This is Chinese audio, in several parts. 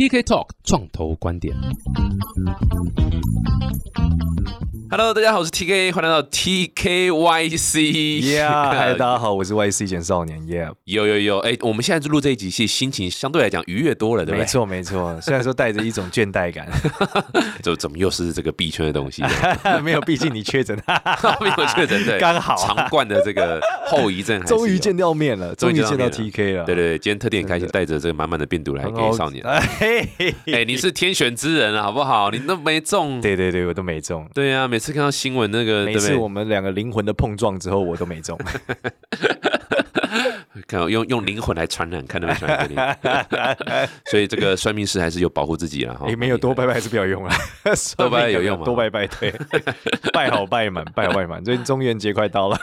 TK Talk 创投观点。Hello，大家好，我是 TK，欢迎来到 TKYC。Yeah，嗨，大家好，我是 YC 简少年。Yeah，有有有，哎，我们现在录这一集，是心情相对来讲愉悦多了，对不对？没错没错，虽然说带着一种倦怠感，就怎么又是这个币圈的东西？没有，毕竟你确诊，没有确诊，对，刚好长冠的这个后遗症，终于见到面了，终于见到 TK 了。对对对，今天特地很开心，带着这个满满的病毒来给少年。哎，你是天选之人啊，好不好？你都没中。对对对，我都没中。对啊，每次看到新闻那个，每次我们两个灵魂的碰撞之后，我都没中。看用用灵魂来传染，看到没传染给你。所以这个算命师还是有保护自己了哈。也没有多拜拜还是不要用了，多拜拜有用吗？多拜拜对，拜好拜满，拜好拜满。最近中元节快到了，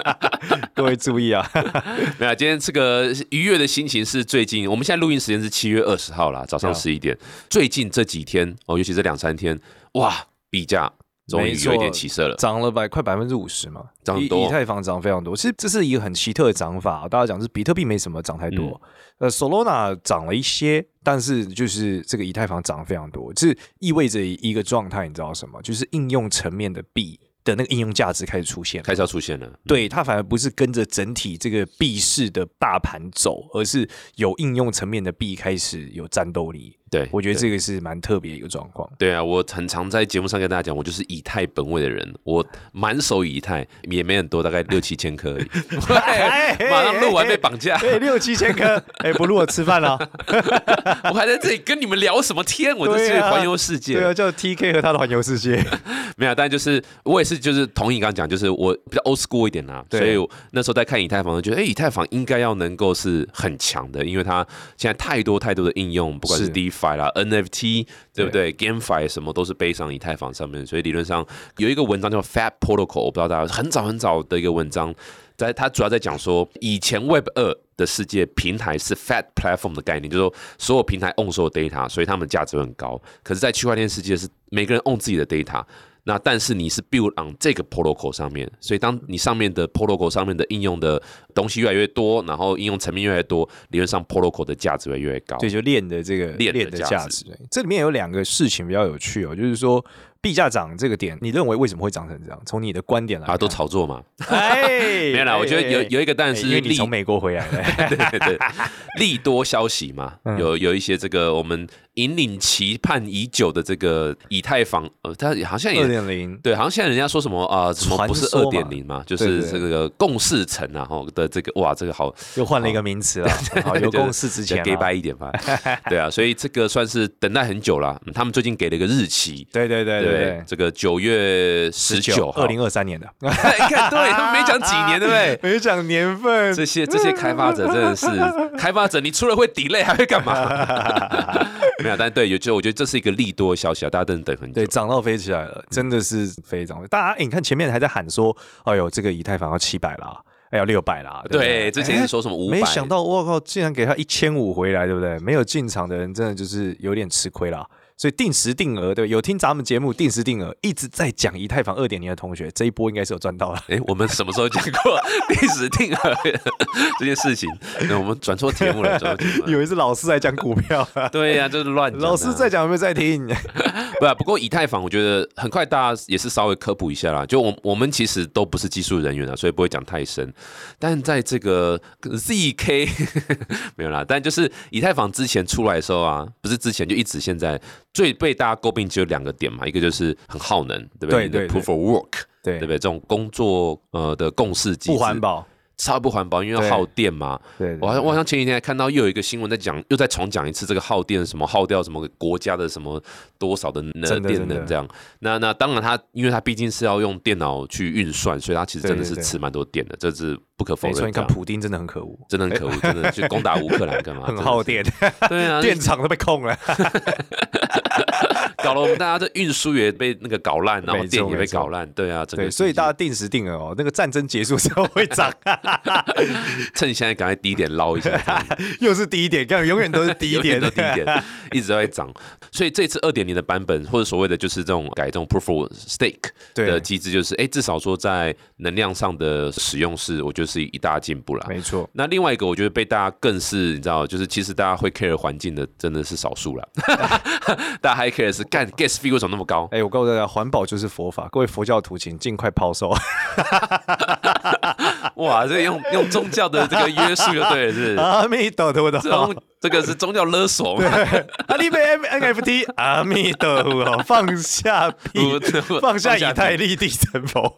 各位注意啊！没有，今天这个愉悦的心情是最近，我们现在录音时间是七月二十号啦，早上十一点。最近这几天哦，尤其这两三天，哇，比价。终于有一点起色了，涨了百快百分之五十嘛，涨多。以太坊涨非常多，其实这是一个很奇特的涨法。大家讲是比特币没什么涨太多，呃，Solana 涨了一些，但是就是这个以太坊涨非常多，这意味着一个状态，你知道什么？就是应用层面的币的那个应用价值开始出现，开始要出现了。对，它反而不是跟着整体这个币市的大盘走，而是有应用层面的币开始有战斗力。对，我觉得这个是蛮特别一个状况。对啊，我很常在节目上跟大家讲，我就是以太本位的人，我满手以太也没很多，大概六七千颗而已。马上录完被绑架，对，六七千颗，哎，不录我吃饭了。我还在这里跟你们聊什么天？我这是环游世界。对啊，叫 TK 和他的环游世界。没有，但就是我也是，就是同意刚刚讲，就是我比较 old school 一点啦，所以那时候在看以太坊，觉得哎，以太坊应该要能够是很强的，因为它现在太多太多的应用，不管是 DeFi。啦，NFT 对不对？GameFi 什么都是背上以太坊上面，所以理论上有一个文章叫 Fat Protocol，我不知道大家很早很早的一个文章，在它主要在讲说，以前 Web 二的世界平台是 Fat Platform 的概念，就是说所有平台 own 所有 data，所以他们价值很高。可是，在区块链世界是每个人 own 自己的 data。那但是你是 build on 这个 protocol 上面，所以当你上面的 protocol 上面的应用的东西越来越多，然后应用层面越来越多，理论上 protocol 的价值会越来越高。对，就链的这个链的价值。这里面有两个事情比较有趣哦，就是说币价涨这个点，你认为为什么会涨成这样？从你的观点来啊，都炒作嘛。哎，没有啦，我觉得有有一个，但是因为你从美国回来。的，对对对，利多消息嘛，有有一些这个我们。引领期盼已久的这个以太坊，呃，它好像也二点零，对，好像现在人家说什么啊，什么不是二点零嘛，就是这个共识层啊，哈的这个，哇，这个好又换了一个名词了，有共识之前给白一点吧，对啊，所以这个算是等待很久了，他们最近给了一个日期，对对对对，这个九月十九，二零二三年的，你 看，对没讲几年，对不对？没讲年份，这些这些开发者真的是开发者，你除了会 delay 还会干嘛？没有，但对，有就我觉得这是一个利多消息啊，大家等等很久，对，涨到飞起来了，真的是非常。大家，你看前面还在喊说，哎呦，这个以太坊要七百啦，哎要六百啦，对，之前是说什么五百，没想到我靠，竟然给他一千五回来，对不对？没有进场的人真的就是有点吃亏了。所以定时定额对，有听咱们节目定时定额一直在讲以太坊二点零的同学，这一波应该是有赚到了。哎，我们什么时候讲过 定时定额这件事情？那我们转错节目了，以为是老师在讲股票。对呀，就是乱。老师在讲有没有在听？不，不过以太坊我觉得很快大家也是稍微科普一下啦。就我我们其实都不是技术人员啊，所以不会讲太深。但在这个 ZK 没有啦，但就是以太坊之前出来的时候啊，不是之前就一直现在。最被大家诟病只有两个点嘛，一个就是很耗能，对不对？对对，proof of work，对对不对？这种工作呃的共识机制不环保。超不环保，因为要耗电嘛。对，我我好像前几天还看到又有一个新闻在讲，又再重讲一次这个耗电什么耗掉什么国家的什么多少的能电能这样。那那当然它，因为它毕竟是要用电脑去运算，所以它其实真的是吃蛮多电的，这是不可否认。你看普丁真的很可恶，真的很可恶，真的去攻打乌克兰干嘛？很耗电，对啊，电厂都被控了。搞了我们大家的运输也被那个搞烂，然后电也被搞烂，对啊，整个对，所以大家定时定额哦，那个战争结束之后会涨，趁现在赶快低点捞一下，又是低点，看永远都是低点。的低点，一直都在涨。所以这次二点零的版本，或者所谓的就是这种改这种 proof of stake 的机制，就是哎，至少说在能量上的使用是，我觉得是一大进步啦。没错，那另外一个，我觉得被大家更是你知道，就是其实大家会 care 环境的，真的是少数了。大家还 care 是干 gas fee 为什么那么高？哎，我告诉大家，环保就是佛法，各位佛教徒请尽快抛售。哇，这个用用宗教的这个约束就对了，是 阿弥陀佛的，这种这个是宗教勒索嘛？阿里贝 NFT，阿弥陀佛，放下屁，放下以太立地成佛。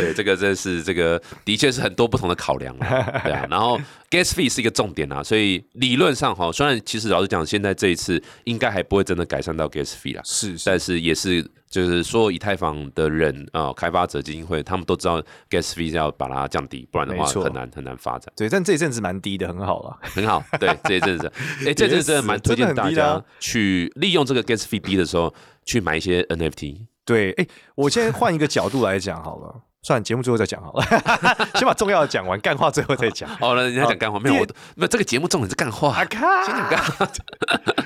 对，这个真是这个的确是很多不同的考量啊，对啊。然后 gas fee 是一个重点啊，所以理论上哈，虽然其实老实讲，现在这一次应该还不会真的改善到 gas fee 啦，是，但是也是就是所有以太坊的人啊，开发者基金会他们都知道 gas fee 要把它降低，不然的话很难很难发展。对，但这一阵子蛮低的，很好了，很好。对，这一阵子，哎，这阵子真的蛮推荐大家去利用这个 gas fee 低的时候去买一些 NFT。对，哎，我现在换一个角度来讲好了。算节目最后再讲好了，先把重要的讲完，干话最后再讲。好了，人家讲干话没有？我那这个节目重点是干话。先讲干话。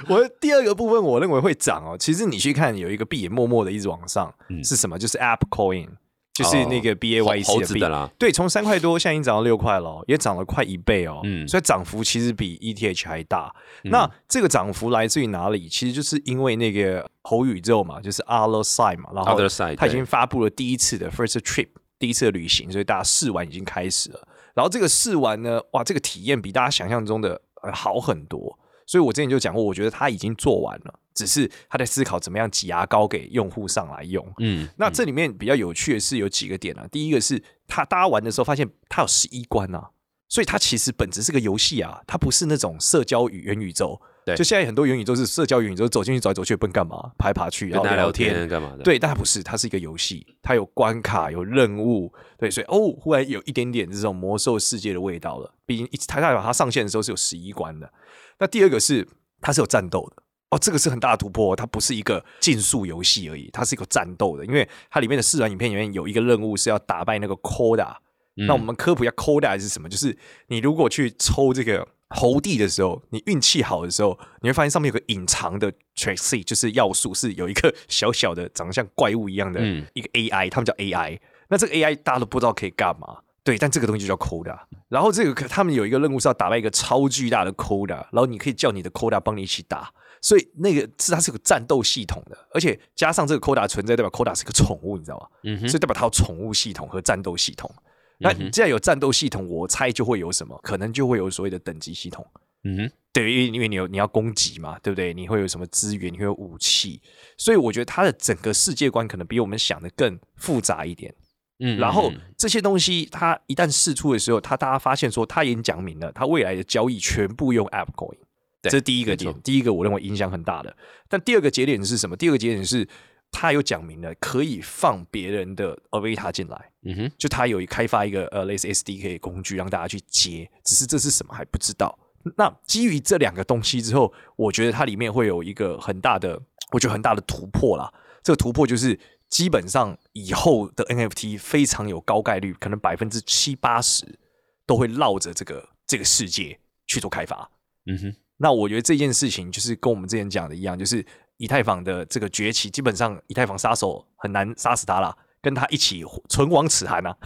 我第二个部分，我认为会涨哦。其实你去看，有一个币也默默的一直往上，是什么？就是 App Coin，就是那个 B A Y C 的币啦。对，从三块多，现在已经涨到六块了，也涨了快一倍哦。嗯，所以涨幅其实比 E T H 还大。那这个涨幅来自于哪里？其实就是因为那个猴宇宙嘛，就是 Other Side 嘛，然后他已经发布了第一次的 First Trip。第一次的旅行，所以大家试玩已经开始了。然后这个试玩呢，哇，这个体验比大家想象中的好很多。所以我之前就讲过，我觉得他已经做完了，只是他在思考怎么样挤牙膏给用户上来用。嗯，那这里面比较有趣的是有几个点啊。第一个是他大家玩的时候发现他有十一关啊，所以他其实本质是个游戏啊，它不是那种社交语元宇宙。对，就现在很多元宇宙是社交元宇宙，走进去走来走去，不干嘛，爬来爬去，然后聊天干嘛的？对，但它不是，它是一个游戏，它有关卡，有任务，对，所以哦，忽然有一点点这种魔兽世界的味道了。毕竟一它代表它上线的时候是有十一关的。那第二个是它是有战斗的哦，这个是很大的突破，它不是一个竞速游戏而已，它是一个战斗的，因为它里面的试玩影片里面有一个任务是要打败那个 Coda。那我们科普一下 Coda 是什么，就是你如果去抽这个。猴地的时候，你运气好的时候，你会发现上面有个隐藏的 trace，就是要素是有一个小小的长得像怪物一样的一个 AI，他们叫 AI。那这个 AI 大家都不知道可以干嘛，对，但这个东西就叫 Coda。然后这个他们有一个任务是要打败一个超巨大的 Coda，然后你可以叫你的 Coda 帮你一起打，所以那个是它是个战斗系统的，而且加上这个 Coda 存在，代表 Coda 是个宠物，你知道吗？嗯所以代表它有宠物系统和战斗系统。那你既然有战斗系统，我猜就会有什么，可能就会有所谓的等级系统。嗯哼，对，因为因为你有你要攻击嘛，对不对？你会有什么资源？你会有武器，所以我觉得它的整个世界观可能比我们想的更复杂一点。嗯，然后这些东西它一旦试出的时候，它大家发现说，它已经讲明了，它未来的交易全部用 App Coin，这是第一个点，第一个我认为影响很大的。但第二个节点是什么？第二个节点是。他有讲明了可以放别人的 Avata 进来，嗯哼，就他有开发一个呃类似 SDK 工具让大家去接，只是这是什么还不知道。那基于这两个东西之后，我觉得它里面会有一个很大的，我觉得很大的突破啦。这个突破就是基本上以后的 NFT 非常有高概率，可能百分之七八十都会绕着这个这个世界去做开发。嗯哼，那我觉得这件事情就是跟我们之前讲的一样，就是。以太坊的这个崛起，基本上以太坊杀手很难杀死他了，跟他一起存亡此寒啊。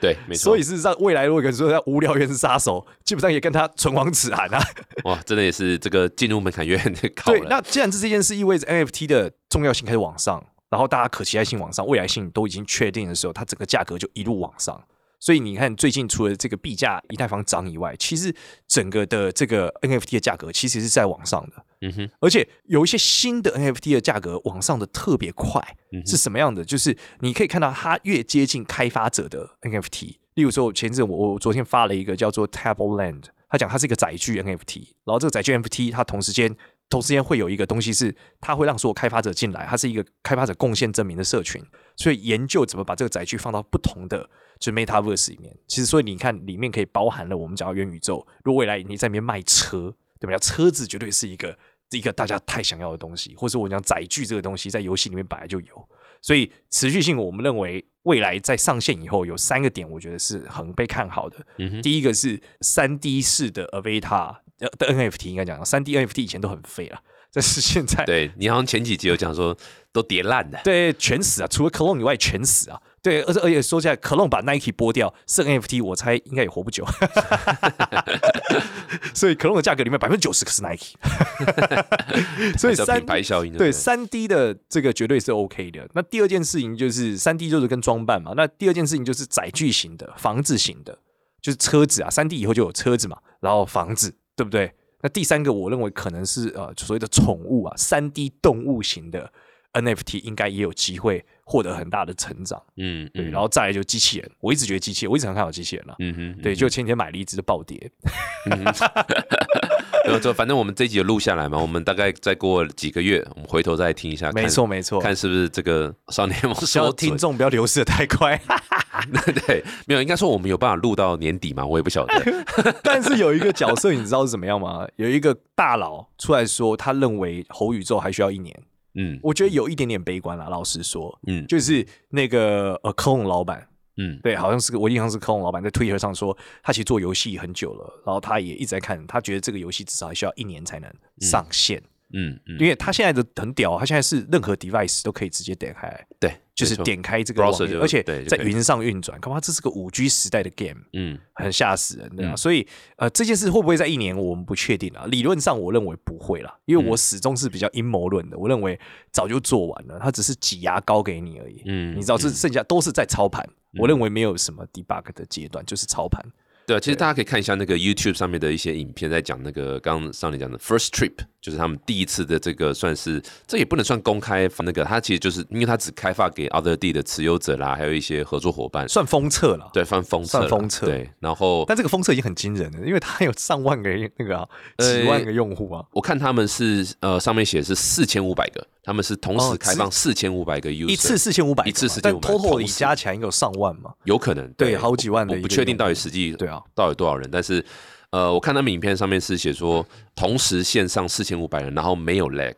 对，没错。所以事实上，未来如果有人说要无聊猿是杀手，基本上也跟他存亡此寒啊。哇，真的也是这个进入门槛越来越高。对，那既然这这件事意味着 NFT 的重要性开始往上，然后大家可期待性往上，未来性都已经确定的时候，它整个价格就一路往上。所以你看，最近除了这个币价以太坊涨以外，其实整个的这个 NFT 的价格其实是在往上的。嗯哼，而且有一些新的 NFT 的价格往上的特别快，是什么样的？就是你可以看到它越接近开发者的 NFT。例如说，前阵我我昨天发了一个叫做 Tableland，他讲它是一个载具 NFT，然后这个载具 NFT 它同时间。同时间会有一个东西是，它会让所有开发者进来，它是一个开发者贡献证明的社群，所以研究怎么把这个载具放到不同的就是 MetaVerse 里面。其实，所以你看里面可以包含了我们讲到元宇宙。如果未来你在里面卖车，对吧？车子绝对是一个一个大家太想要的东西，或者我讲载具这个东西在游戏里面本来就有，所以持续性我们认为未来在上线以后有三个点，我觉得是很被看好的。第一个是三 D 式的 Avatar 的 NFT，应该讲三 D NFT 以前都很废了。但是现在，对你好像前几集有讲说都叠烂了，对，全死啊！除了 Clone 以外，全死啊！对，而且而且说起来，Clone 把 Nike 剥掉，剩 NFT，我猜应该也活不久。所以 Clone 的价格里面百分之九十可是 Nike。所以三品牌效应，对三 D 的这个绝对是 OK 的。那第二件事情就是三 D 就是跟装扮嘛。那第二件事情就是载具型的、房子型的，就是车子啊。三 D 以后就有车子嘛，然后房子，对不对？那第三个，我认为可能是呃所谓的宠物啊，三 D 动物型的 NFT 应该也有机会获得很大的成长。嗯，对，然后再来就机器人，我一直觉得机器人，我一直很看好机器人了。嗯哼，对，就前天买了一只暴跌。然后就反正我们这集有录下来嘛，我们大概再过几个月，我们回头再听一下。没错没错，看是不是这个少年梦说听众不要流失的太快。对，没有，应该说我们有办法录到年底嘛？我也不晓得。但是有一个角色，你知道是怎么样吗？有一个大佬出来说，他认为猴宇宙还需要一年。嗯，我觉得有一点点悲观了。老实说，嗯，就是那个呃，科隆老板，嗯，对，好像是个我印象是科隆老板在推特上说，他其实做游戏很久了，然后他也一直在看，他觉得这个游戏至少还需要一年才能上线。嗯，嗯因为他现在的很屌，他现在是任何 device 都可以直接点开，对，就是点开这个网页，而且在云上运转，恐怕这是个五 G 时代的 game，嗯，很吓死人，对吧？所以呃，这件事会不会在一年，我们不确定啊。理论上我认为不会啦，因为我始终是比较阴谋论的，我认为早就做完了，他只是挤牙膏给你而已。嗯，你知道，这剩下都是在操盘，我认为没有什么 debug 的阶段，就是操盘。对啊，其实大家可以看一下那个 YouTube 上面的一些影片，在讲那个刚刚上你讲的 First Trip，就是他们第一次的这个算是，这也不能算公开那个，它其实就是因为它只开发给 Other D 的持有者啦，还有一些合作伙伴，算封测了，对，算封测，算封测，对。然后，但这个封测已经很惊人了，因为它有上万个那个啊几万个用户啊。我看他们是呃上面写是四千五百个，他们是同时开放四千五百个 user，一次四千五百，一次四千五百，但 total 加起来应该有上万嘛？有可能，对，好几万的，我不确定到底实际对啊，到底多少人。但是，呃，我看他们影片上面是写说，同时线上四千五百人，然后没有 lag，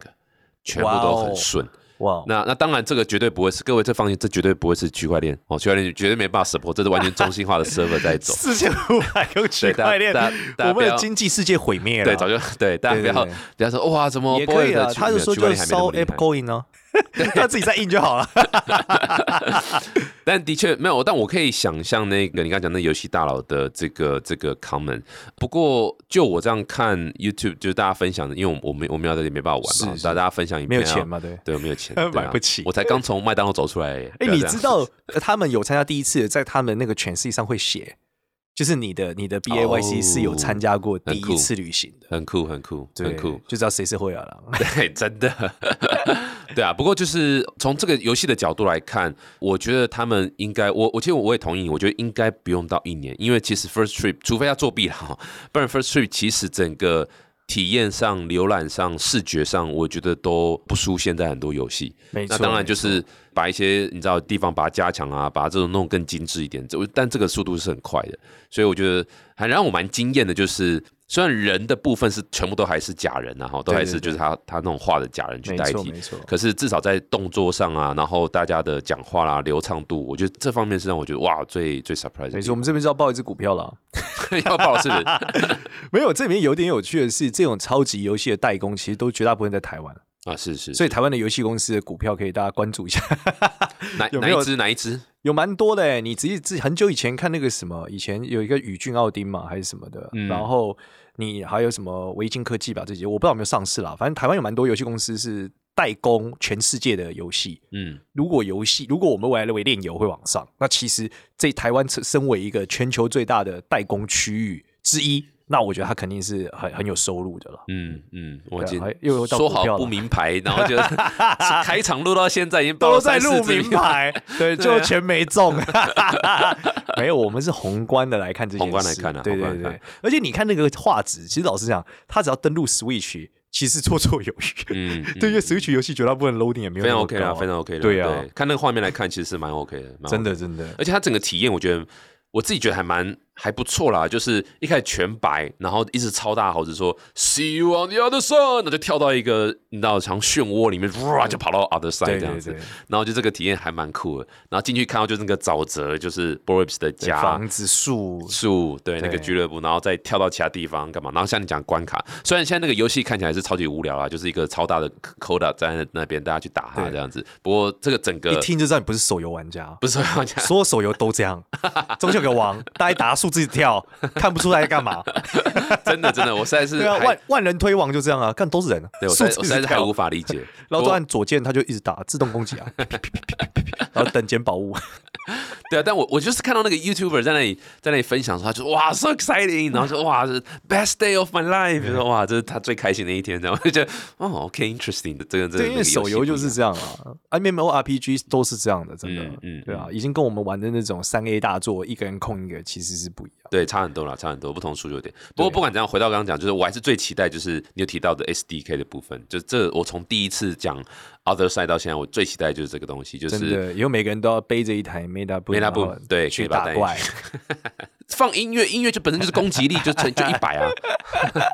全部都很顺。哇，那那当然这个绝对不会是各位这放心，这绝对不会是区块链哦，区块链绝对没办法 support，这是完全中心化的 server 在走。四千五百个区块链，我们的经济世界毁灭了。对，早就对，大家不要不要说哇，怎么也可以啊？他就说就烧 App Coin 呢？他自己再印就好了。但的确没有，但我可以想象那个你刚讲那游戏大佬的这个这个 comment。不过就我这样看 YouTube，就是大家分享的，因为我我没我们要在这里没办法玩嘛，大家分享一没有钱嘛，对对，没有钱 买不起。我才刚从麦当劳走出来。哎，你知道他们有参加第一次，在他们那个全 C 上会写。就是你的你的 B A Y C 是有参加过第一次旅行的，很酷很酷很酷，就知道谁是灰狼了。对，真的，对啊。不过就是从这个游戏的角度来看，我觉得他们应该，我我其实我也同意，我觉得应该不用到一年，因为其实 First Trip 除非要作弊了哈，不然 First Trip 其实整个。体验上、浏览上、视觉上，我觉得都不输现在很多游戏。那当然就是把一些你知道地方把它加强啊，把这种弄更精致一点。这但这个速度是很快的，所以我觉得还让我蛮惊艳的，就是。虽然人的部分是全部都还是假人啊，哈，都还是就是他他那种画的假人去代替，没错。可是至少在动作上啊，然后大家的讲话啦、流畅度，我觉得这方面是让我觉得哇，最最 surprise。没错，我们这边是要报一只股票了，要报是？没有，这里面有点有趣的是，这种超级游戏的代工，其实都绝大部分在台湾啊，是是。所以台湾的游戏公司的股票可以大家关注一下，哪哪一只哪一只？有蛮多的哎，你自己自己很久以前看那个什么，以前有一个宇俊奥丁嘛，还是什么的，然后你还有什么维京科技吧，这些我不知道有没有上市啦。反正台湾有蛮多游戏公司是代工全世界的游戏。嗯，如果游戏如果我们未来认为炼油会往上，那其实这台湾身为一个全球最大的代工区域之一。那我觉得他肯定是很很有收入的了。嗯嗯，我今又说好不名牌，然后就 开场录到现在已经都在录名牌，对，就全没中。没有，我们是宏观的来看这件事。宏观来看啊，对对对。而且你看那个画质，其实老实讲，他只要登录 Switch，其实绰绰有余。嗯，对，因为 Switch 游戏绝大部分 loading 也没有非常 OK 啊，非常 OK 的。对啊，看那个画面来看，其实是蛮 OK 的，真的真的。而且它整个体验，我觉得。我自己觉得还蛮还不错啦，就是一开始全白，然后一直超大猴子说 “See you on the other side”，那就跳到一个你知道像漩涡里面，哇，就跑到 other side 这样子，然后就这个体验还蛮酷的。然后进去看到就是那个沼泽，就是 Boris 的家，房子、树、树，对，那个俱乐部，然后再跳到其他地方干嘛？然后像你讲关卡，虽然现在那个游戏看起来是超级无聊啊，就是一个超大的 Coda 在那边，大家去打它这样子。不过这个整个一听就知道你不是手游玩家，不是手游玩家，所有手游都这样，中间有个王，大家打数字跳。看不出来干嘛？真的真的，我实在是对啊，万万人推网就这样啊，看都是人，对我实在是太无法理解。然后按左键，他就一直打自动攻击啊，然后等捡宝物。对啊，但我我就是看到那个 YouTuber 在那里在那里分享，说他就哇 so exciting，然后说哇是 best day of my life，说哇这是他最开心的一天，然后就觉得哦 OK interesting 的这个这个，因为手游就是这样啊，MMORPG 都是这样的，真的，嗯，对啊，已经跟我们玩的那种三 A 大作一个人控一个其实是不一样，对，差很多了，差很多，不同诉求点。不过不管怎样，回到刚刚讲，就是我还是最期待就是你有提到的 SDK 的部分，就这我从第一次讲 Other Side 到现在，我最期待就是这个东西，就是以后每个人都要背着一台 Meta Meta 部。对，去打怪，放音乐，音乐就本身就是攻击力，就成就一百啊，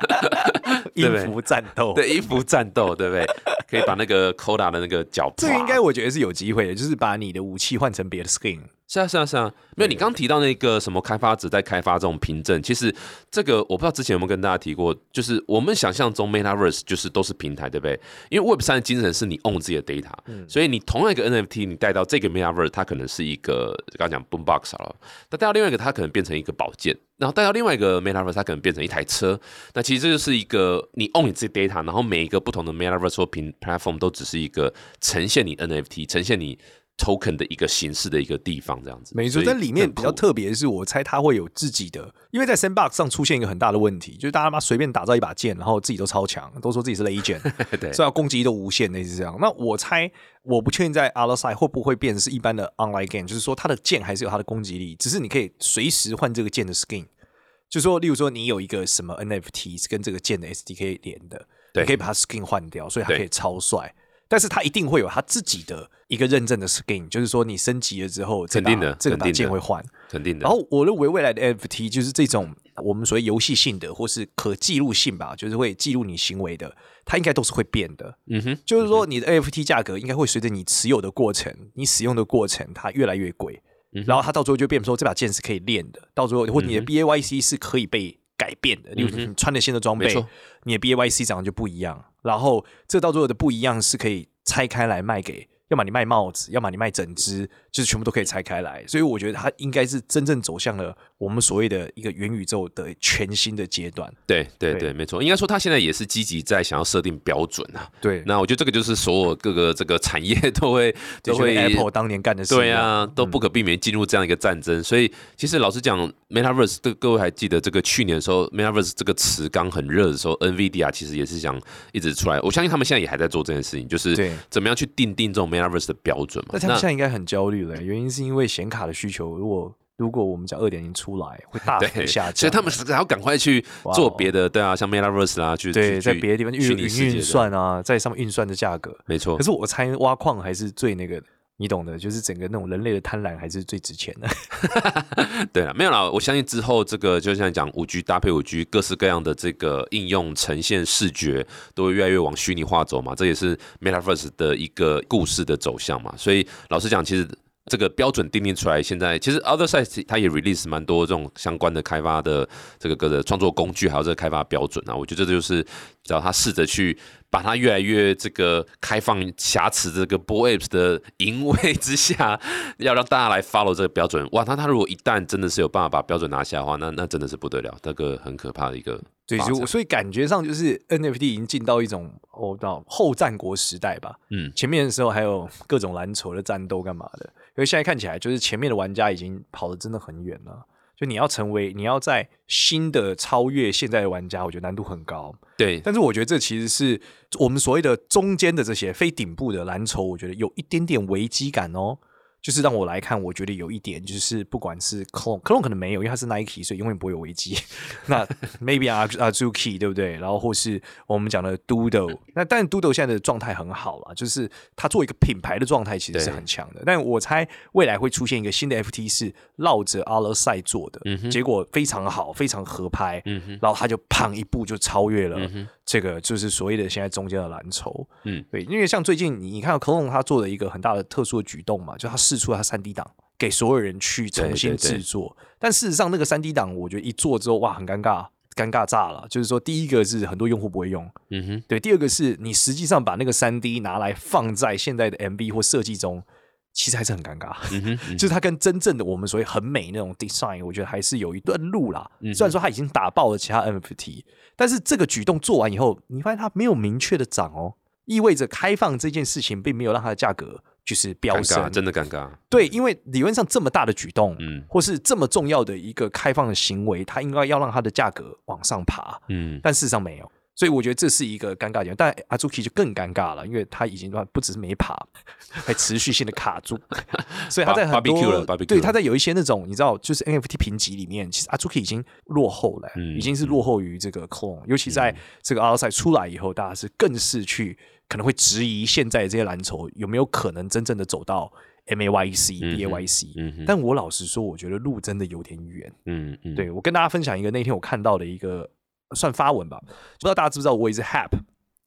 音符战斗，对，音符战斗，对不对？可以把那个 Koda 的那个脚，这个应该我觉得是有机会的，就是把你的武器换成别的 skin。是啊，是啊，是啊，没有你刚提到那个什么开发者在开发这种凭证，其实这个我不知道之前有没有跟大家提过，就是我们想象中 MetaVerse 就是都是平台，对不对？因为 Web 三的精神是你 own 自己的 data，所以你同样一个 NFT 你带到这个 MetaVerse，它可能是一个刚刚讲 Boombox 了，那带到另外一个它可能变成一个宝剑，然后带到另外一个 MetaVerse 它可能变成一台车，那其实这就是一个你 own 你自己 data，然后每一个不同的 MetaVerse 或平 platform 都只是一个呈现你 NFT，呈现你。Token 的一个形式的一个地方，这样子没错。但里面比较特别的是，我猜它会有自己的，因为在 Sandbox 上出现一个很大的问题，就是大家妈随便打造一把剑，然后自己都超强，都说自己是雷剑，对，所以攻击力都无限，类似这样。那我猜，我不确定在 Other Side 会不会变成是一般的 Online Game，就是说它的剑还是有它的攻击力，只是你可以随时换这个剑的 Skin。就说，例如说你有一个什么 NFT 是跟这个剑的 SDK 连的，你可以把它 Skin 换掉，所以它可以超帅。但是它一定会有它自己的一个认证的 skin，就是说你升级了之后，肯定的，这个把剑会换，肯定的。然后我认为未来的 NFT 就是这种我们所谓游戏性的或是可记录性吧，就是会记录你行为的，它应该都是会变的。嗯哼，就是说你的 NFT 价格应该会随着你持有的过程、你使用的过程，它越来越贵。然后它到最后就变说这把剑是可以练的，到最后或你的 BAYC 是可以被改变的。例如你穿的新的装备，你的 BAYC 长得就不一样。然后这到最后的不一样是可以拆开来卖给。要么你卖帽子，要么你卖整只，就是全部都可以拆开来。所以我觉得它应该是真正走向了我们所谓的一个元宇宙的全新的阶段。对对对，没错。应该说，它现在也是积极在想要设定标准啊。对，那我觉得这个就是所有各个这个产业 都会都会 Apple 当年干的事。对啊，都不可避免进入这样一个战争。所以其实老实讲，Metaverse，各各位还记得这个去年的时候，Metaverse 这个词刚很热的时候，NVIDIA 其实也是想一直出来。我相信他们现在也还在做这件事情，就是怎么样去定定这种 Metaverse 的标准嘛。那他们现在应该很焦虑了，原因是因为显卡的需求，如果如果我们讲二点零出来，会大幅下降，所以他们还要赶快去做别的，对啊，像 MetaVerse 啊，去对，在别的地方运运算啊，在上面运算的价格，没错。可是我猜挖矿还是最那个，你懂的，就是整个那种人类的贪婪还是最值钱的。对了，没有了，我相信之后这个就像讲五 G 搭配五 G，各式各样的这个应用呈现视觉都会越来越往虚拟化走嘛，这也是 MetaVerse 的一个故事的走向嘛。所以老实讲，其实。这个标准定定出来，现在其实 Other Side 它也 release 蛮多这种相关的开发的这个个的创作工具，还有这个开发标准啊，我觉得这就是只要他试着去把它越来越这个开放瑕疵这个 Boys 的淫威之下，要让大家来 follow 这个标准，哇，那他如果一旦真的是有办法把标准拿下的话，那那真的是不得了，那个很可怕的一个。对，就所以感觉上就是 NFT 已经进到一种哦到后战国时代吧，嗯，前面的时候还有各种蓝筹的战斗干嘛的。因为现在看起来，就是前面的玩家已经跑的真的很远了。就你要成为，你要在新的超越现在的玩家，我觉得难度很高。对，但是我觉得这其实是我们所谓的中间的这些非顶部的蓝筹，我觉得有一点点危机感哦。就是让我来看，我觉得有一点就是不管是 Clone，Clone 可能没有，因为它是 Nike，所以永远不会有危机。那 Maybe 啊啊 Zuki 对不对？然后或是我们讲的 Doodle，那但 Doodle 现在的状态很好了，就是它做一个品牌的状态其实是很强的。但我猜未来会出现一个新的 FT 是绕着 Other Side 做的，结果非常好，非常合拍，然后他就胖一步就超越了这个，就是所谓的现在中间的蓝筹。嗯，对，因为像最近你你看到 Clone 他做了一个很大的特殊的举动嘛，就他。试出它三 D 档给所有人去重新制作，但事实上那个三 D 档，我觉得一做之后，哇，很尴尬，尴尬炸了。就是说，第一个是很多用户不会用，嗯哼，对；第二个是你实际上把那个三 D 拿来放在现在的 MV 或设计中，其实还是很尴尬。嗯 哼，就是它跟真正的我们所谓很美那种 design，我觉得还是有一段路啦。虽然说它已经打爆了其他 NFT，但是这个举动做完以后，你发现它没有明确的涨哦，意味着开放这件事情并没有让它的价格。就是飙升，真的尴尬。对，因为理论上这么大的举动，嗯，或是这么重要的一个开放的行为，它应该要让它的价格往上爬，嗯，但事实上没有。所以我觉得这是一个尴尬点。但阿朱 K 就更尴尬了，因为他已经不只是没爬，还持续性的卡住。所以他 在很多对他在有一些那种你知道，就是 NFT 评级里面，其实阿朱 K 已经落后了，已经是落后于这个 Clone。尤其在这个阿尔赛出来以后，大家是更是去。可能会质疑现在这些蓝筹有没有可能真正的走到 M A Y C B A Y C，但我老实说，我觉得路真的有点远。嗯嗯，对我跟大家分享一个那天我看到的一个算发文吧，不知道大家知不知道，我也是 Hap。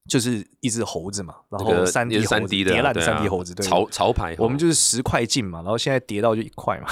就是一只猴子嘛，然后三 D 三 D 的叠烂的三 D 猴子，对，潮潮牌。我们就是十块进嘛，然后现在跌到就一块嘛，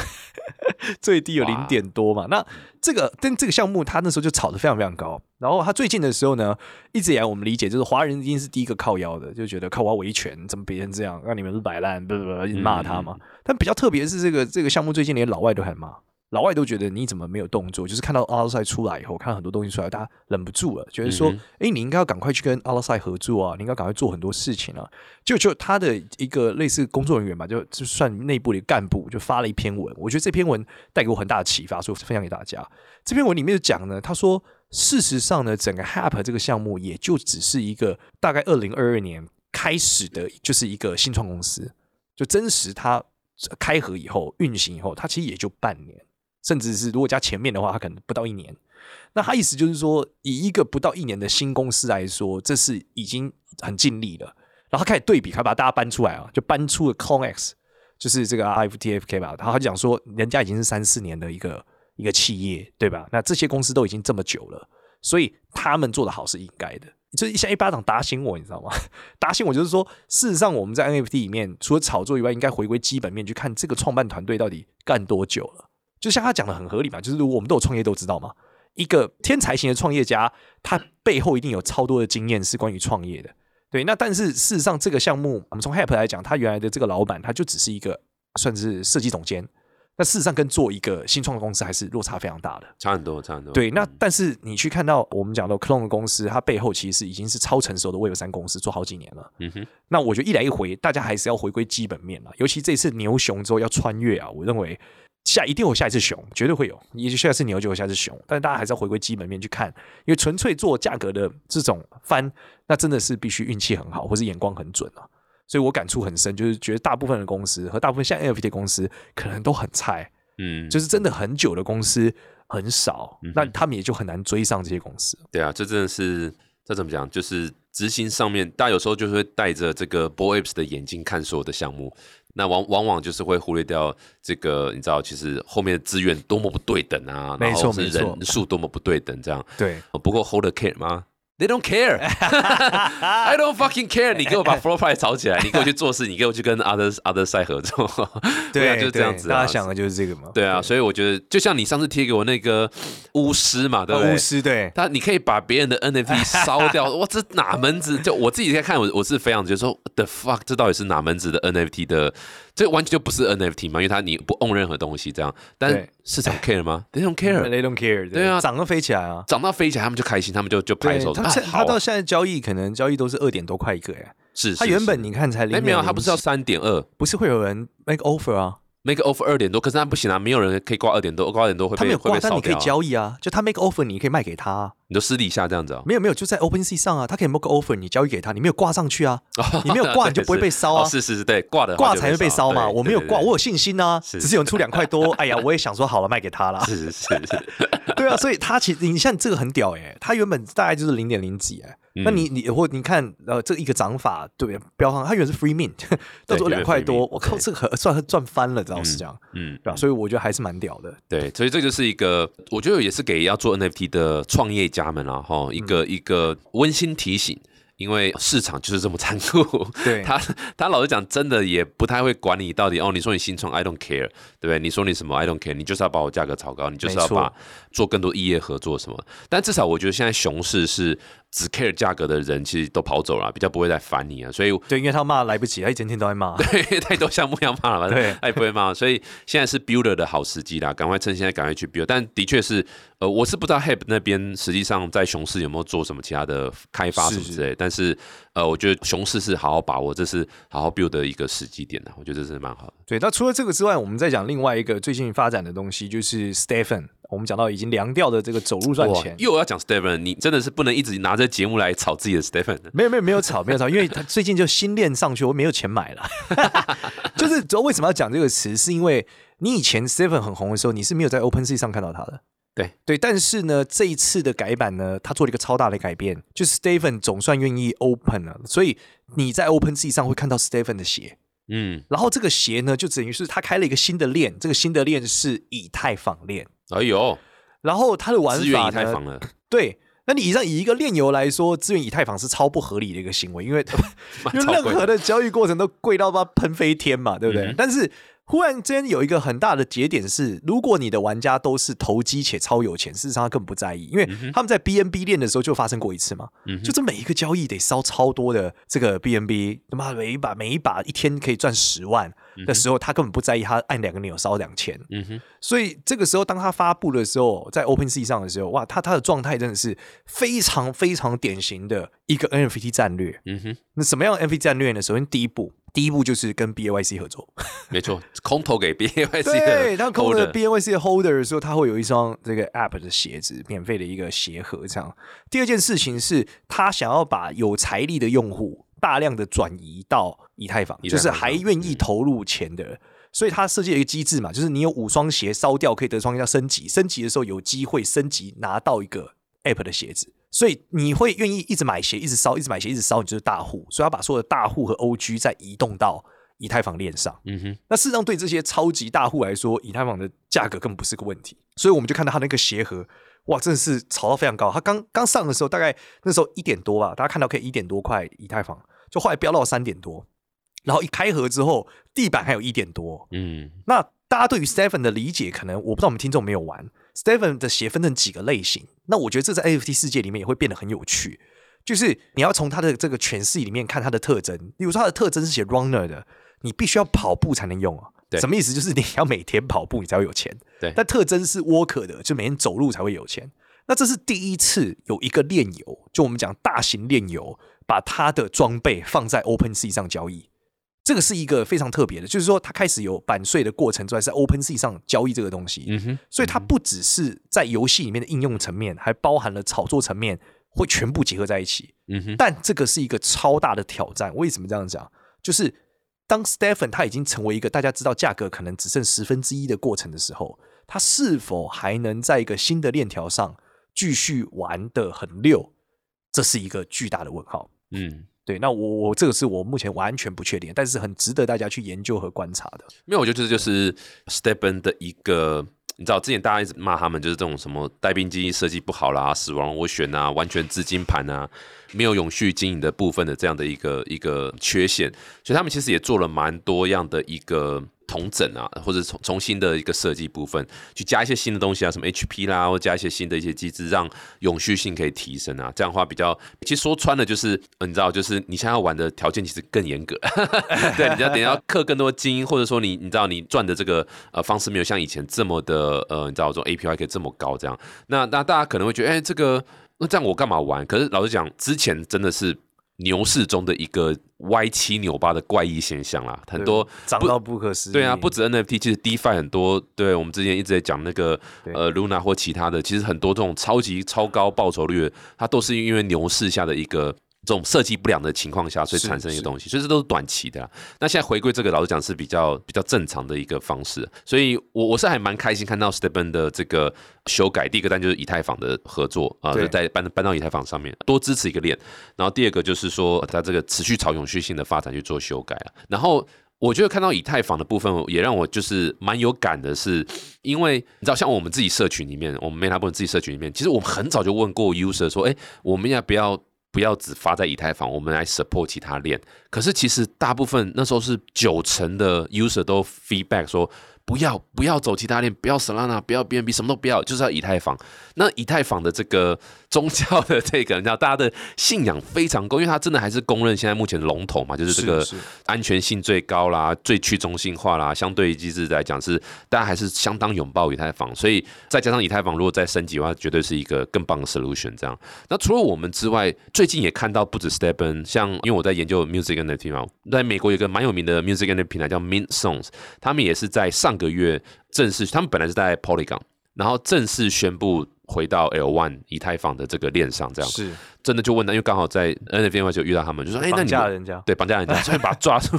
最低有零点多嘛。那这个但这个项目，它那时候就炒得非常非常高。然后它最近的时候呢，一直以来我们理解就是华人一定是第一个靠腰的，就觉得靠我维权，怎么别人这样，让你们是摆烂，不不不，骂他嘛。但比较特别是这个这个项目，最近连老外都很骂。老外都觉得你怎么没有动作？就是看到阿拉赛出来以后，看到很多东西出来，大家忍不住了，觉得说：“哎，你应该要赶快去跟阿拉赛合作啊！你应该赶快做很多事情啊！”就就他的一个类似工作人员吧，就就算内部的干部，就发了一篇文。我觉得这篇文带给我很大的启发，所以分享给大家。这篇文里面就讲呢，他说：“事实上呢，整个 Hap 这个项目也就只是一个大概二零二二年开始的，就是一个新创公司。就真实它开合以后运行以后，它其实也就半年。”甚至是如果加前面的话，它可能不到一年。那他意思就是说，以一个不到一年的新公司来说，这是已经很尽力了。然后他开始对比，他把大家搬出来啊，就搬出了 Conex，就是这个 IFTFK 吧。然后他就讲说，人家已经是三四年的一个一个企业，对吧？那这些公司都已经这么久了，所以他们做的好是应该的。就像一巴掌打醒我，你知道吗？打醒我就是说，事实上我们在 NFT 里面，除了炒作以外，应该回归基本面去看这个创办团队到底干多久了。就像他讲的很合理嘛，就是我们都有创业都知道嘛，一个天才型的创业家，他背后一定有超多的经验是关于创业的。对，那但是事实上这个项目，我们从 Hap 来讲，他原来的这个老板他就只是一个算是设计总监，那事实上跟做一个新创的公司还是落差非常大的，差很多，差很多。对，那但是你去看到我们讲到 Clone 公司，它背后其实已经是超成熟的 Web 三公司，做好几年了。嗯哼，那我觉得一来一回，大家还是要回归基本面了，尤其这次牛熊之后要穿越啊，我认为。下一定有下一次熊，绝对会有。也许下一次牛就有下一次熊，但是大家还是要回归基本面去看，因为纯粹做价格的这种翻，那真的是必须运气很好，或是眼光很准啊。所以我感触很深，就是觉得大部分的公司和大部分像 NFT 公司可能都很菜，嗯，就是真的很久的公司很少，那他们也就很难追上这些公司。对啊，这真的是这怎么讲？就是执行上面，大家有时候就是会带着这个 Boys 的眼睛看所有的项目。那往往往就是会忽略掉这个，你知道，其实后面的资源多么不对等啊，然后是人数多么不对等，这样。对，不过 hold the care 吗？They don't care. I don't fucking care. 你给我把 floor price 炒起来，你给我去做事，你给我去跟 other other side 合作。对啊，就是这样子。大家想的就是这个嘛。对啊，所以我觉得，就像你上次贴给我那个巫师嘛，对不对？巫师对。他你可以把别人的 NFT 烧掉，哇，这哪门子？就我自己在看，我我是非常觉得说，the fuck，这到底是哪门子的 NFT 的？这完全就不是 NFT 嘛，因为它你不 own 任何东西这样，但市场 care 吗？They don't care，They don't care。对啊，涨到飞起来啊，涨到飞起来，他们就开心，他们就就拍手。他他到现在交易可能交易都是二点多块一个哎，是。他原本你看才零，没有，他不是要三点二，不是会有人 make offer 啊？Make offer 二点多，可是那不行啊，没有人可以挂二点多，挂二点多会他没有挂，但你可以。交易啊，就他 make offer，你可以卖给他、啊。你就私底下这样子啊？没有没有，就在 OpenSea 上啊，他可以 make offer，你交易给他，你没有挂上去啊，你没有挂你就不会被烧啊 哦是是是，对，挂的挂才会被烧嘛。我没有挂，我有信心啊，只是有人出两块多，哎呀，我也想说好了卖给他啦。是是是是，对啊，所以他其实你像这个很屌哎、他原本大概就是零点零几哎，嗯那你你或你看呃这一个涨法对不对？标上它原本是 free mint，到时候两块多，我靠，这个很算赚翻了，知道是这样，嗯，对吧、所以我觉得还是蛮屌的。对，所以这就是一个，我觉得也是给要做 NFT 的创业家们啊，哈，一嗯个、一个温馨提醒。因为市场就是这么残酷，对他他老实讲，真的也不太会管你到底哦。你说你新创，I don't care，对不对？你说你什么，I don't care，你就是要把我价格炒高，你就是要把做更多异业合作什么。但至少我觉得现在熊市是只 care 价格的人，其实都跑走了，比较不会再烦你啊。所以对，因为他骂来不及，他一整天都在骂。对，太多项目要骂了嘛，对他也不会骂，所以现在是 builder 的好时机啦，赶快趁现在赶快去 build。但的确是，呃，我是不知道 HEP 那边实际上在熊市有没有做什么其他的开发什么之类，但是呃，我觉得熊市是好好把握，这是好好 build 的一个时机点的，我觉得这是蛮好的。对，那除了这个之外，我们再讲另外一个最近发展的东西，就是 Stephen。我们讲到已经凉掉的这个走路赚哇钱，又要讲 Stephen，你真的是不能一直拿着节目来炒自己的 Stephen。没有没有没有炒没有炒，因为他最近就新练上去，我没有钱买了。就是主要为什么要讲这个词，是因为你以前 Stephen 很红的时候，你是没有在 OpenSea 上看到他的。对对，但是呢，这一次的改版呢，他做了一个超大的改变，就是 Stephen 总算愿意 Open 了，所以你在 OpenSea 上会看到 Stephen 的鞋。嗯，然后这个鞋呢，就等于是他开了一个新的链，这个新的链是以太坊链。哎呦，然后它的玩资源法呢以太坊，了，对，那你以上以一个链游来说，资源以太坊是超不合理的一个行为，因为 因为 任何的交易过程都贵到把喷飞天嘛，对不对？嗯但是忽然间有一个很大的节点是，如果你的玩家都是投机且超有钱，事实上他根本不在意，因为他们在 BNB 链的时候就发生过一次嘛，嗯就这每一个交易得烧超多的这个 BNB，他妈每一把每一把一天可以赚十万的时候，他根本不在意，他按两个钮烧两千，嗯哼，所以这个时候，当他发布的时候，在 OpenSea 上的时候，哇，他他的状态真的是非常非常典型的一个 NFT 战略。嗯哼，那什么样的 NFT 战略呢？首先第一步，第一步就是跟 BAYC 合作。没错，空投给 BAYC 对，的他空了 holder BAYC 的 Holder 的时候，他会有一双这个 App 的鞋子，免费的一个鞋盒。这样，第二件事情是他想要把有财力的用户大量的转移到以太坊，以太坊就是还愿意投入钱的人。所以他设计了一个机制嘛，就是你有五双鞋烧掉，可以得双叫升级，升级的时候有机会升级拿到一个 App 的鞋子。所以你会愿意一直买鞋，一直烧，一直买鞋，一直烧，你就是大户。所以要把所有的大户和 OG 再移动到以太坊链上。嗯哼，那事实上，对这些超级大户来说，以太坊的价格根本不是个问题。所以我们就看到它那个鞋盒，哇，真的是炒到非常高。它刚刚上的时候，大概那时候一点多吧，大家看到可以一点多块以太坊，就后来飙到三点多，然后一开盒之后，地板还有一点多。嗯，那大家对于 Stephen 的理解，可能我不知道我们听众没有玩 Stephen 的鞋分成几个类型。那我觉得这在 NFT 世界里面也会变得很有趣，就是你要从它的这个诠释里面看它的特征。比如说它的特征是写 runner 的，你必须要跑步才能用啊。对什么意思？就是你要每天跑步，你才会有钱。对但特征是 walker 的，就每天走路才会有钱。那这是第一次有一个链游，就我们讲大型链游，把它的装备放在 OpenSea 上交易。这个是一个非常特别的，就是说它开始有版税的过程之外，在 OpenSea 上交易这个东西。嗯哼，所以它不只是在游戏里面的应用层面，还包含了炒作层面，会全部结合在一起。嗯哼，但这个是一个超大的挑战。为什么这样讲？就是当 Stephen 他已经成为一个大家知道价格可能只剩十分之一的过程的时候，他是否还能在一个新的链条上继续玩的很溜？这是一个巨大的问号。嗯。对，那我我这个是我目前完全不确定，但是很值得大家去研究和观察的。没有，我觉得这就是 Stepen 的一个，你知道，之前大家一直骂他们，就是这种什么带兵机设计不好啦、死亡螺旋啊、完全资金盘啊、没有永续经营的部分的这样的一个一个缺陷，所以他们其实也做了蛮多样的一个。重整啊，或者重重新的一个设计部分，去加一些新的东西啊，什么 HP 啦，或加一些新的一些机制，让永续性可以提升啊。这样的话比较，其实说穿了就是，呃你知道，就是你想要玩的条件其实更严格，对，你要等要氪更多精英，或者说你你知道你赚的这个呃方式没有像以前这么的呃，你知道这种 API 可以这么高这样。那那大家可能会觉得，哎、这个那这样我干嘛玩？可是老实讲，之前真的是牛市中的一个歪七扭八的怪异现象啦，很多涨到不可思议。对啊，不止 NFT，其实 DeFi 很多，对我们之前一直在讲那个呃 Luna 或其他的，其实很多这种超级超高报酬率，它都是因为牛市下的一个。这种设计不良的情况下，所以产生一个东西，所以这都是短期的。那现在回归这个，老实讲是比较比较正常的一个方式。所以，我我是还蛮开心看到 Stephen 的这个修改。第一个单就是以太坊的合作啊，就在搬搬到以太坊上面，多支持一个链。然后第二个就是说，它这个持续朝永续性的发展去做修改了。然后我觉得看到以太坊的部分，也让我就是蛮有感的，是因为你知道，像我们自己社群里面，我们 Meta 部分自己社群里面，其实我们很早就问过 User 说，哎，我们要不要？不要只发在以太坊，我们来 support 其他链。可是其实大部分那时候是九成的 user 都 feedback 说。不要不要走其他链，不要 Solana，不要 BNB，什么都不要，就是要以太坊。那以太坊的这个宗教的这个，你知道，大家的信仰非常高，因为它真的还是公认现在目前的龙头嘛，就是这个安全性最高啦，最去中心化啦，相对机制来讲是大家还是相当拥抱以太坊。所以再加上以太坊如果再升级的话，绝对是一个更棒的 solution。这样，那除了我们之外，最近也看到不止 Stephen，像因为我在研究 music NFT 嘛，在美国有个蛮有名的 music NFT 平台叫 Mint Songs，他们也是在上。上个月正式，他们本来是在 Polygon，然后正式宣布回到 L One 以太坊的这个链上，这样是真的就问他，因为刚好在 NFT 就遇到他们，就说：“哎，那你绑架人家，对，绑架人家，所以把他抓住。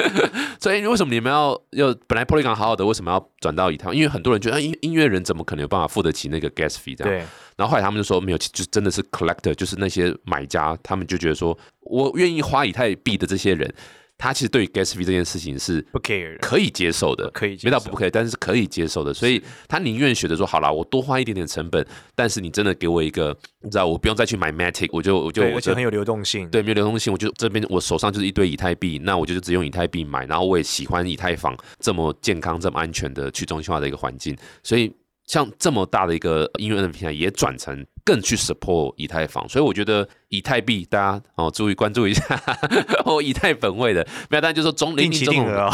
所以为什么你们要要本来 Polygon 好好的，为什么要转到以太？因为很多人觉得，音音乐人怎么可能有办法付得起那个 gas fee？这样。对然后后来他们就说没有，就真的是 collector，就是那些买家，他们就觉得说我愿意花以太币的这些人。他其实对于 gas fee 这件事情是不 care，可以接受的，可以没到不可以，但是是可以接受的，所以他宁愿选择说好了，我多花一点点成本，但是你真的给我一个，你知道，我不用再去买 matic，我就我就而且很有流动性，对，没有流动性，我就这边我手上就是一堆以太币，那我就只用以太币买，然后我也喜欢以太坊这么健康、这么安全的去中心化的一个环境，所以像这么大的一个音乐的平台也转成。更去 support 以太坊，所以我觉得以太币大家哦注意关注一下 哦以太本位的，没有，但就说中零期定额，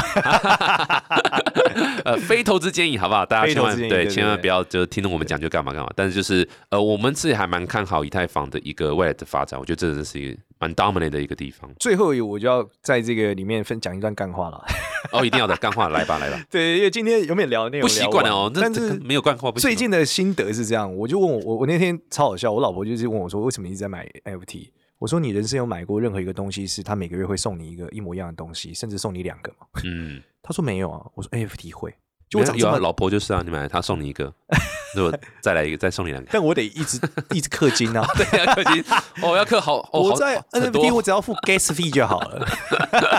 呃非投资建议好不好？大家千万对千万不要就听我们讲就干嘛干嘛。但是就是呃我们自己还蛮看好以太坊的一个未来的发展，我觉得这真的是一个蛮 dominant 的一个地方。最后我就要在这个里面分讲一段干话了。哦，一定要的干话来吧来吧。对，因为今天有没有聊那不习惯哦，但是没有干话。最近的心得是这样，我就问我我我那天。超好笑！我老婆就是问我说：“为什么一直在买 NFT？” 我说：“你人生有买过任何一个东西，是他每个月会送你一个一模一样的东西，甚至送你两个吗？”嗯，他说没有啊。我说：“NFT 会。”就我有老婆就是啊，你买他送你一个，如果再来一个，再送你两个。但我得一直一直氪金啊，对，要氪金哦，要氪好。我在 NFT 我只要付 gas fee 就好了。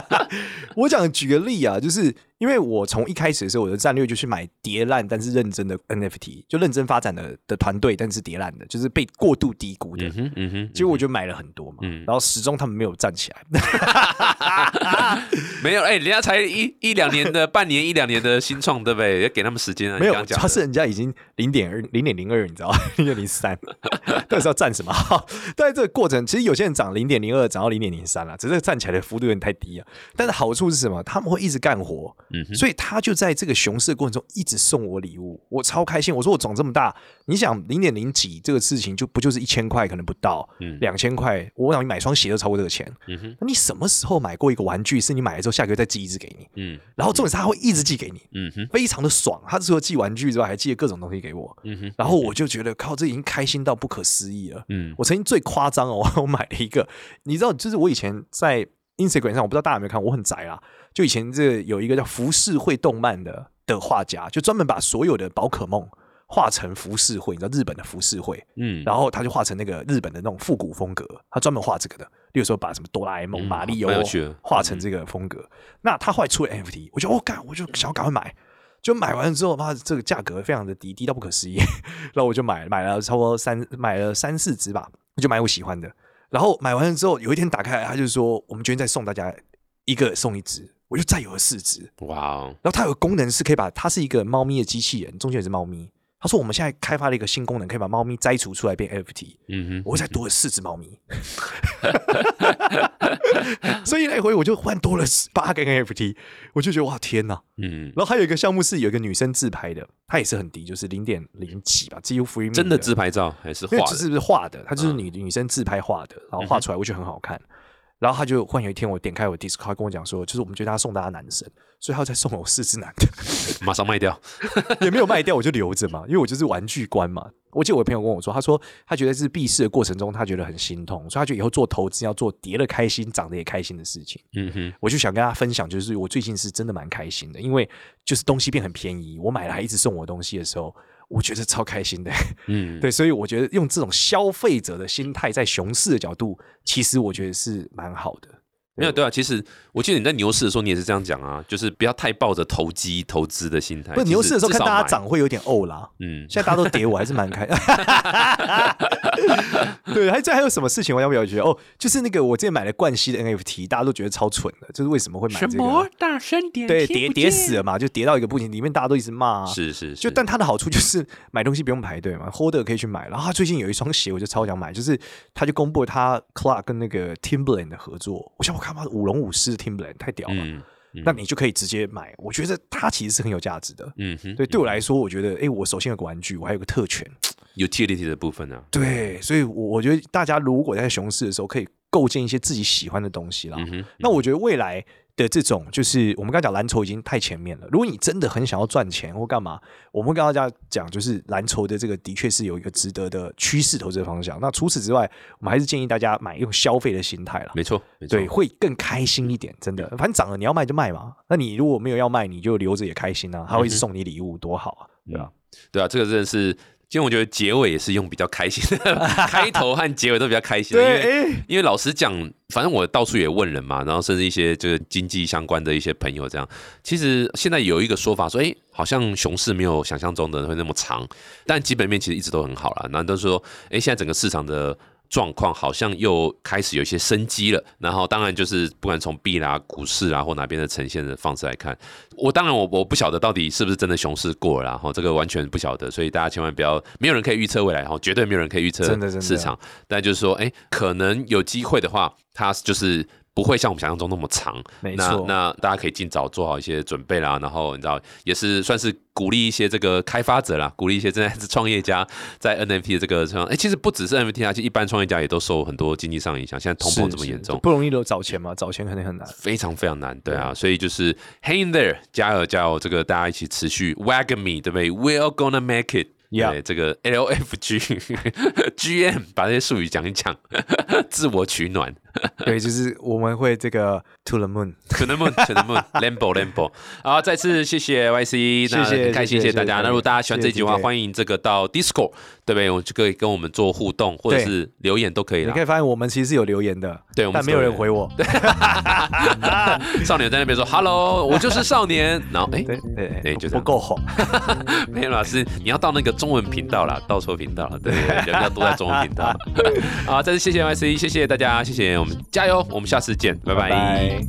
我讲举个例啊，就是。因为我从一开始的时候，我的战略就是买叠烂但是认真的 NFT，就认真发展的的团队，但是叠烂的，就是被过度低估的。嗯哼，结果我就买了很多嘛，然后始终他们没有站起来。没有，哎，人家才一一两年的，半年一两年的新创，对不对？要给他们时间啊。没有，他是人家已经零点二、零点零二，你知道吗？零点零三，到底是要站什么？但是这个过程，其实有些人涨零点零二，涨到零点零三了，只是站起来的幅度有点太低啊。但是好处是什么？他们会一直干活。所以他就在这个熊市的过程中一直送我礼物，我超开心。我说我长这么大，你想零点零几这个事情就不就是一千块可能不到，两千块，我想你买双鞋都超过这个钱。那你什么时候买过一个玩具是你买了之后下个月再寄一只给你？嗯，然后重点是他会一直寄给你，嗯哼，非常的爽。他除了寄玩具之外，还寄了各种东西给我，嗯哼。然后我就觉得靠，这已经开心到不可思议了。嗯，我曾经最夸张哦，我买了一个，你知道，就是我以前在 Instagram 上，我不知道大家有没有看，我很宅啊。就以前这有一个叫浮世绘动漫的的画家，就专门把所有的宝可梦画成浮世绘，你知道日本的浮世绘，嗯，然后他就画成那个日本的那种复古风格，他专门画这个的。例如说把什么哆啦 A 梦、马里奥画成这个风格。那他后来出了 NFT，我就哦干，我就想要赶快买。就买完了之后，妈这个价格非常的低，低到不可思议。然后我就买买了差不多三买了三四只吧，我就买我喜欢的。然后买完了之后，有一天打开，他就说我们决定再送大家一个送一只。我就再有了四只，哇！然后它有个功能是可以把它是一个猫咪的机器人，中间也是猫咪。他说我们现在开发了一个新功能，可以把猫咪摘除出来变 NFT。嗯哼，我再多了四只猫咪，所以那回我就换多了八个 NFT，我就觉得哇天哪！嗯，然后还有一个项目是有一个女生自拍的，它也是很低，就是零点零几吧，几乎 free。真的自拍照还是画？是不是画的？它就是女女生自拍画的，然后画出来我觉得很好看。然后他就忽然有一天，我点开我 Discord，他跟我讲说，就是我们觉得他送大家男生，所以他再送了我四只男的，马上卖掉，也没有卖掉，我就留着嘛，因为我就是玩具官嘛。我记得我朋友跟我说，他说他觉得是闭市的过程中，他觉得很心痛，所以他觉得以后做投资要做跌了开心、涨得也开心的事情。嗯哼，我就想跟他分享，就是我最近是真的蛮开心的，因为就是东西变很便宜，我买了还一直送我东西的时候。我觉得超开心的，嗯，对，所以我觉得用这种消费者的心态，在熊市的角度，其实我觉得是蛮好的。没有对啊，其实我记得你在牛市的时候，你也是这样讲啊，就是不要太抱着投机投资的心态。不，牛市的时候看大家涨会有点呕啦。嗯，现在大家都跌，我还是蛮开。对，还这还有什么事情？我要不要觉得哦，就是那个我之前买了冠希的 NFT，大家都觉得超蠢的，就是为什么会买这个？大声点！对，跌跌死了嘛，就跌到一个不行，里面大家都一直骂。是是，就但它的好处就是买东西不用排队嘛，Holder 可以去买。然后他最近有一双鞋，我就超想买，就是他就公布了他 Clark 跟那个 Timberland 的合作。我想我看妈，舞龙舞狮。是 Timberland 太屌了，那你就可以直接买。我觉得它其实是很有价值的。嗯哼，对，对我来说，我觉得，哎，我首先有个玩具，我还有个特权，utility 的部分呢。对，所以，我我觉得大家如果在熊市的时候，可以构建一些自己喜欢的东西啦。那我觉得未来。的这种就是我们刚讲蓝筹已经太前面了。如果你真的很想要赚钱或干嘛，我们跟大家讲，就是蓝筹的这个的确是有一个值得的趋势投资方向。那除此之外，我们还是建议大家买用消费的心态了。没错，对，会更开心一点。真的，反正涨了你要卖就卖嘛。那你如果没有要卖，你就留着也开心啊。他会送你礼物，多好啊，对吧？对啊，这个真的是。今天我觉得结尾也是用比较开心的，开头和结尾都比较开心。因为因为老实讲，反正我到处也问人嘛，然后甚至一些就是经济相关的一些朋友这样。其实现在有一个说法说，哎，好像熊市没有想象中的会那么长，但基本面其实一直都很好了。那都是说，哎，现在整个市场的。状况好像又开始有一些生机了，然后当然就是不管从币啦、股市啊或哪边的呈现的方式来看，我当然我我不晓得到底是不是真的熊市过了，然后这个完全不晓得，所以大家千万不要，没有人可以预测未来，然后绝对没有人可以预测市场，但就是说，哎，可能有机会的话，它就是。不会像我们想象中那么长，没错。那大家可以尽早做好一些准备啦，然后你知道，也是算是鼓励一些这个开发者啦，鼓励一些正在是创业家在 NFT 的这个上。哎，其实不只是 NFT 啊，其实一般创业家也都受很多经济上影响。现在通膨这么严重，不容易都找钱嘛，找钱肯定很难，非常非常难。对啊，所以就是 Hang there，加油加油！这个大家一起持续 Wagon me，对不对？We're gonna make it。对，这个 L F G G M，把这些术语讲一讲，自我取暖。对，就是我们会这个 To the Moon，To the Moon，To the Moon，Lambo，Lambo。好，再次谢谢 Y C，谢谢，开心，谢谢大家。那如果大家喜欢这句话，欢迎这个到 Discord，对不对？我就可以跟我们做互动，或者是留言都可以了。你可以发现我们其实是有留言的，对，但没有人回我。少年在那边说 Hello，我就是少年。然后哎，对对对，就不够红。没有老师，你要到那个。中文频道啦，倒错频道了，对，人家都在中文频道。好，再次谢谢 Y C，谢谢大家，谢谢我们，加油，我们下次见，拜拜。